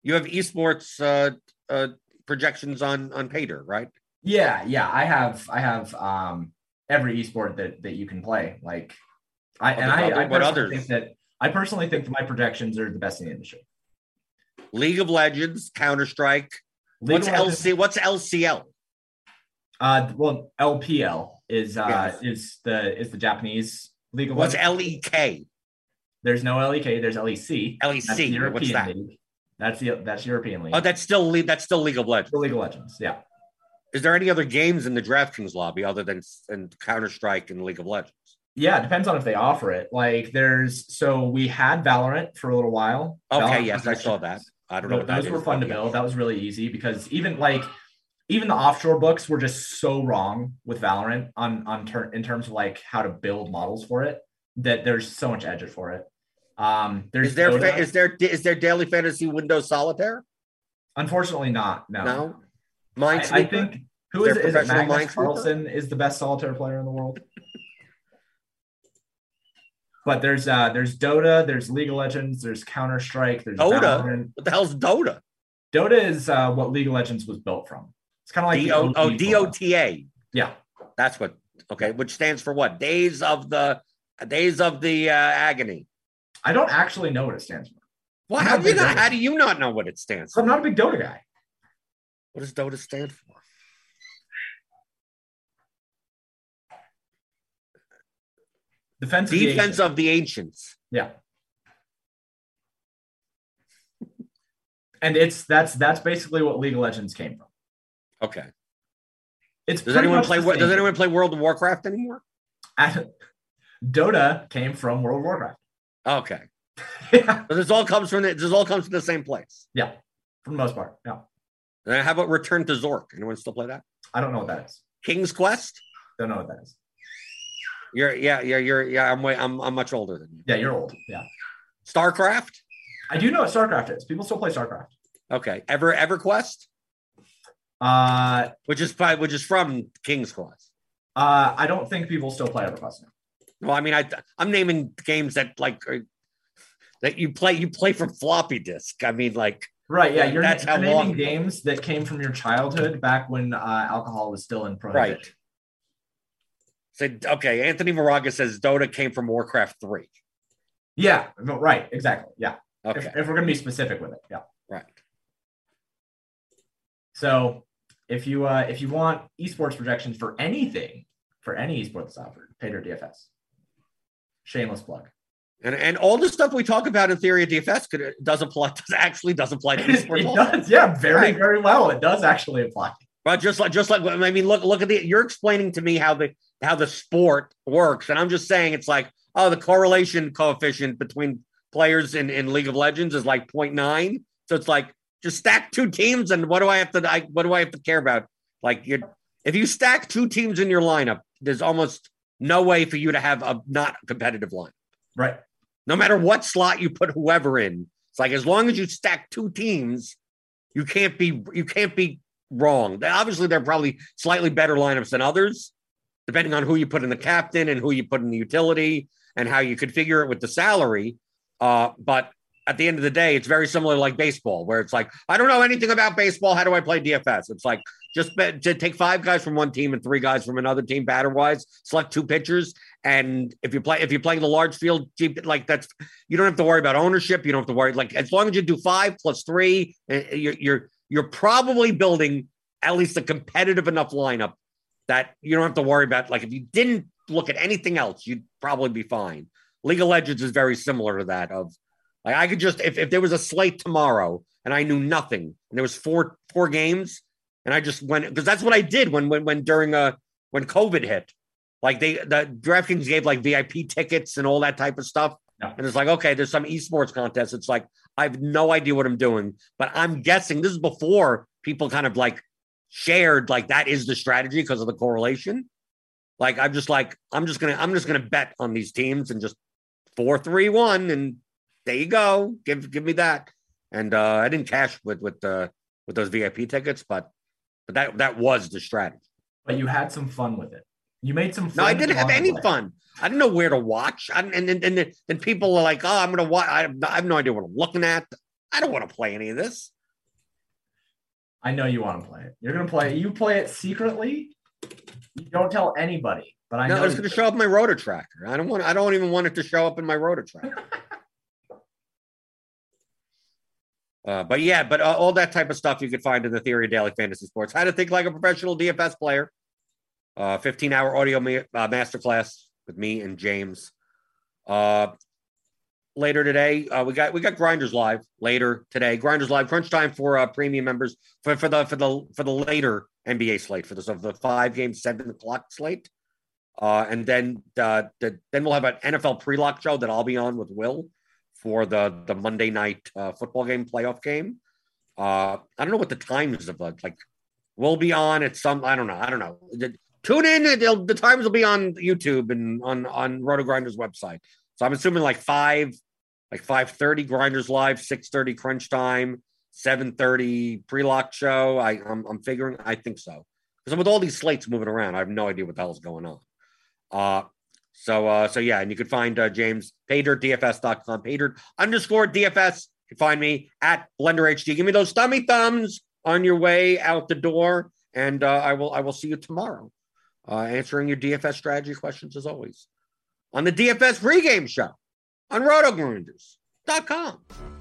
you have esports uh uh projections on on PayDirt, right? yeah, yeah. I have I have um every esport that that you can play. Like I and I, other- I what others? think that I personally think that my projections are the best in the industry. League of Legends, Counter Strike. What's LC? What's LCL? Uh, well, LPL is uh Yes. is the is the Japanese League of What's E Legends. LEK? There's no LEK. There's LEC. That's the LEC. European What's that? League. That's the that's European League. Oh, that's still that's still League of Legends. the League of Legends. Yeah. Is there any other games in the DraftKings lobby other than in Counter Strike and League of Legends? Yeah, it depends on if they offer it. Like there's so we had Valorant for a little while. Okay, Valorant yes, I saw that. I don't know. Those what that were fun to build. That was really easy because even like even the offshore books were just so wrong with Valorant on on ter- in terms of like how to build models for it that there's so much edge for it. Um, there's Is there Dota. fa- is there is there daily fantasy Windows Solitaire? unfortunately not. No, No. I, Minesweeper. I think who is, is it? Is it Magnus? Carlsen is the best solitaire player in the world. But there's uh there's Dota, there's League of Legends, there's Counter Strike, there's Dota? Valorant. What the hell's Dota? Dota is uh, what League of Legends was built from. It's kind of like D the O oh D O T A. Yeah, That's what. Okay, which stands for what? Days of the Days of the uh, Agony. I don't actually know what it stands for. Well, how do you not, Dota. how do you not know what it stands for? I'm not a big Dota guy. What does Dota stand for? Defense. of the Defense Ancients. of the Ancients. Yeah. And it's that's that's basically what League of Legends came from. Okay. It's Does anyone play? Does anyone play World of Warcraft anymore? Dota came from World of Warcraft. Okay. yeah, So this all comes from the, this all comes from the same place. yeah, for the most part. Yeah, Uh, how about Return to Zork? Anyone still play that? I don't know what that is. King's Quest. Don't know what that is. You're yeah yeah you're yeah I'm way I'm I'm much older than you. Yeah, you're old. Yeah, Starcraft. I do know what StarCraft is. People still play StarCraft. Okay. Ever EverQuest, Uh, which is which is from King's Quest. uh, I don't think people still play EverQuest now. Well, I mean, I I'm naming games that like are, that you play you play from floppy disk. I mean, like Right? Yeah, you're, That's you're how naming long- games that came from your childhood back when uh, alcohol was still in prohibition. right. Said okay. Anthony Moraga says Dota came from Warcraft three. Yeah, right. Exactly. Yeah. Okay. If, if we're gonna be specific with it, yeah. right. So if you uh, if you want esports projections for anything, for any esports offered, PayDirt DFS. Shameless plug. And and all the stuff we talk about in theory of DFS could does apply does actually does apply to esports. it also. does, yeah, very, Right. very well. It does actually apply. But just like just like I mean, look look at the you're explaining to me how the how the sport works, and I'm just saying it's like oh the correlation coefficient between players in, in League of Legends is like 0.9. So it's like just stack two teams, and what do I have to I, what do I have to care about? Like you if you stack two teams in your lineup, there's almost no way for you to have a not competitive line. Right. No matter what slot you put whoever in, it's like as long as you stack two teams, you can't be you can't be wrong. Obviously, they're probably slightly better lineups than others, depending on who you put in the captain and who you put in the utility and how you configure it with the salary. Uh, but at the end of the day, it's very similar to like baseball, where it's like, I don't know anything about baseball. How do I play DFS? It's like just bet, to take five guys from one team and three guys from another team, batter wise, select two pitchers. And if you play, if you play the large field, like that's, you don't have to worry about ownership. You don't have to worry, like, as long as you do five plus three, eh, you're, you're, you're probably building at least a competitive enough lineup that you don't have to worry about. Like, if you didn't look at anything else, you'd probably be fine. League of Legends is very similar to that. Of like, I could just if, if there was a slate tomorrow and I knew nothing, and there was four four games, and I just went because that's what I did when when when during uh when COVID hit. Like they the DraftKings gave like VIP tickets and all that type of stuff. And it's like, okay, there's some esports contest. It's like, I have no idea what I'm doing, but I'm guessing this is before people kind of like shared like that is the strategy because of the correlation. Like I'm just like, I'm just gonna, I'm just gonna bet on these teams and just four, three, one, and there you go. Give give me that. And uh I didn't cash with with the with those VIP tickets, but but that that was the strategy. But you had some fun with it. You made some fun. No, I didn't have any fun. I didn't know where to watch. I, and and and then- then people are like, "Oh, I'm gonna watch." I have, I have no idea what I'm looking at. I don't want to play any of this. I know you want to play it. You're gonna play it. You play it secretly. You don't tell anybody. But I no, know it's going to show up in my rotor tracker. I don't want. I don't even want it to show up in my rotor tracker. Uh, but yeah, but uh, all that type of stuff you could find in the Theory of Daily Fantasy Sports. How to think like a professional DFS player. Uh, 15 hour audio ma- uh, masterclass with me and James. Later today, we got we got Grinders live later today. Grinders live crunch time for premium members for for the for the for the later NBA slate for the, of the five game seven o'clock slate. And then the, then we'll have an NFL pre-lock show that I'll be on with Will for the the Monday night uh, football game playoff game. Uh, I don't know what the times of like we'll be on at some I don't know I don't know. Tune in. The times will be on YouTube and on on RotoGrinders website. So I'm assuming like five like five thirty Grinders live, six thirty Crunch time, seven thirty pre-lock show. I I'm, I'm figuring I think so because with all these slates moving around, I have no idea what the hell's going on. Uh, so, uh, so yeah, and you can find uh, James paydirtdfs.com, paydirt underscore DFS. You can find me at Blender HD. Give me those thummy thumbs on your way out the door. And uh, I will I will see you tomorrow, uh, answering your DFS strategy questions as always on the DFS pregame show on rotogrinders.com.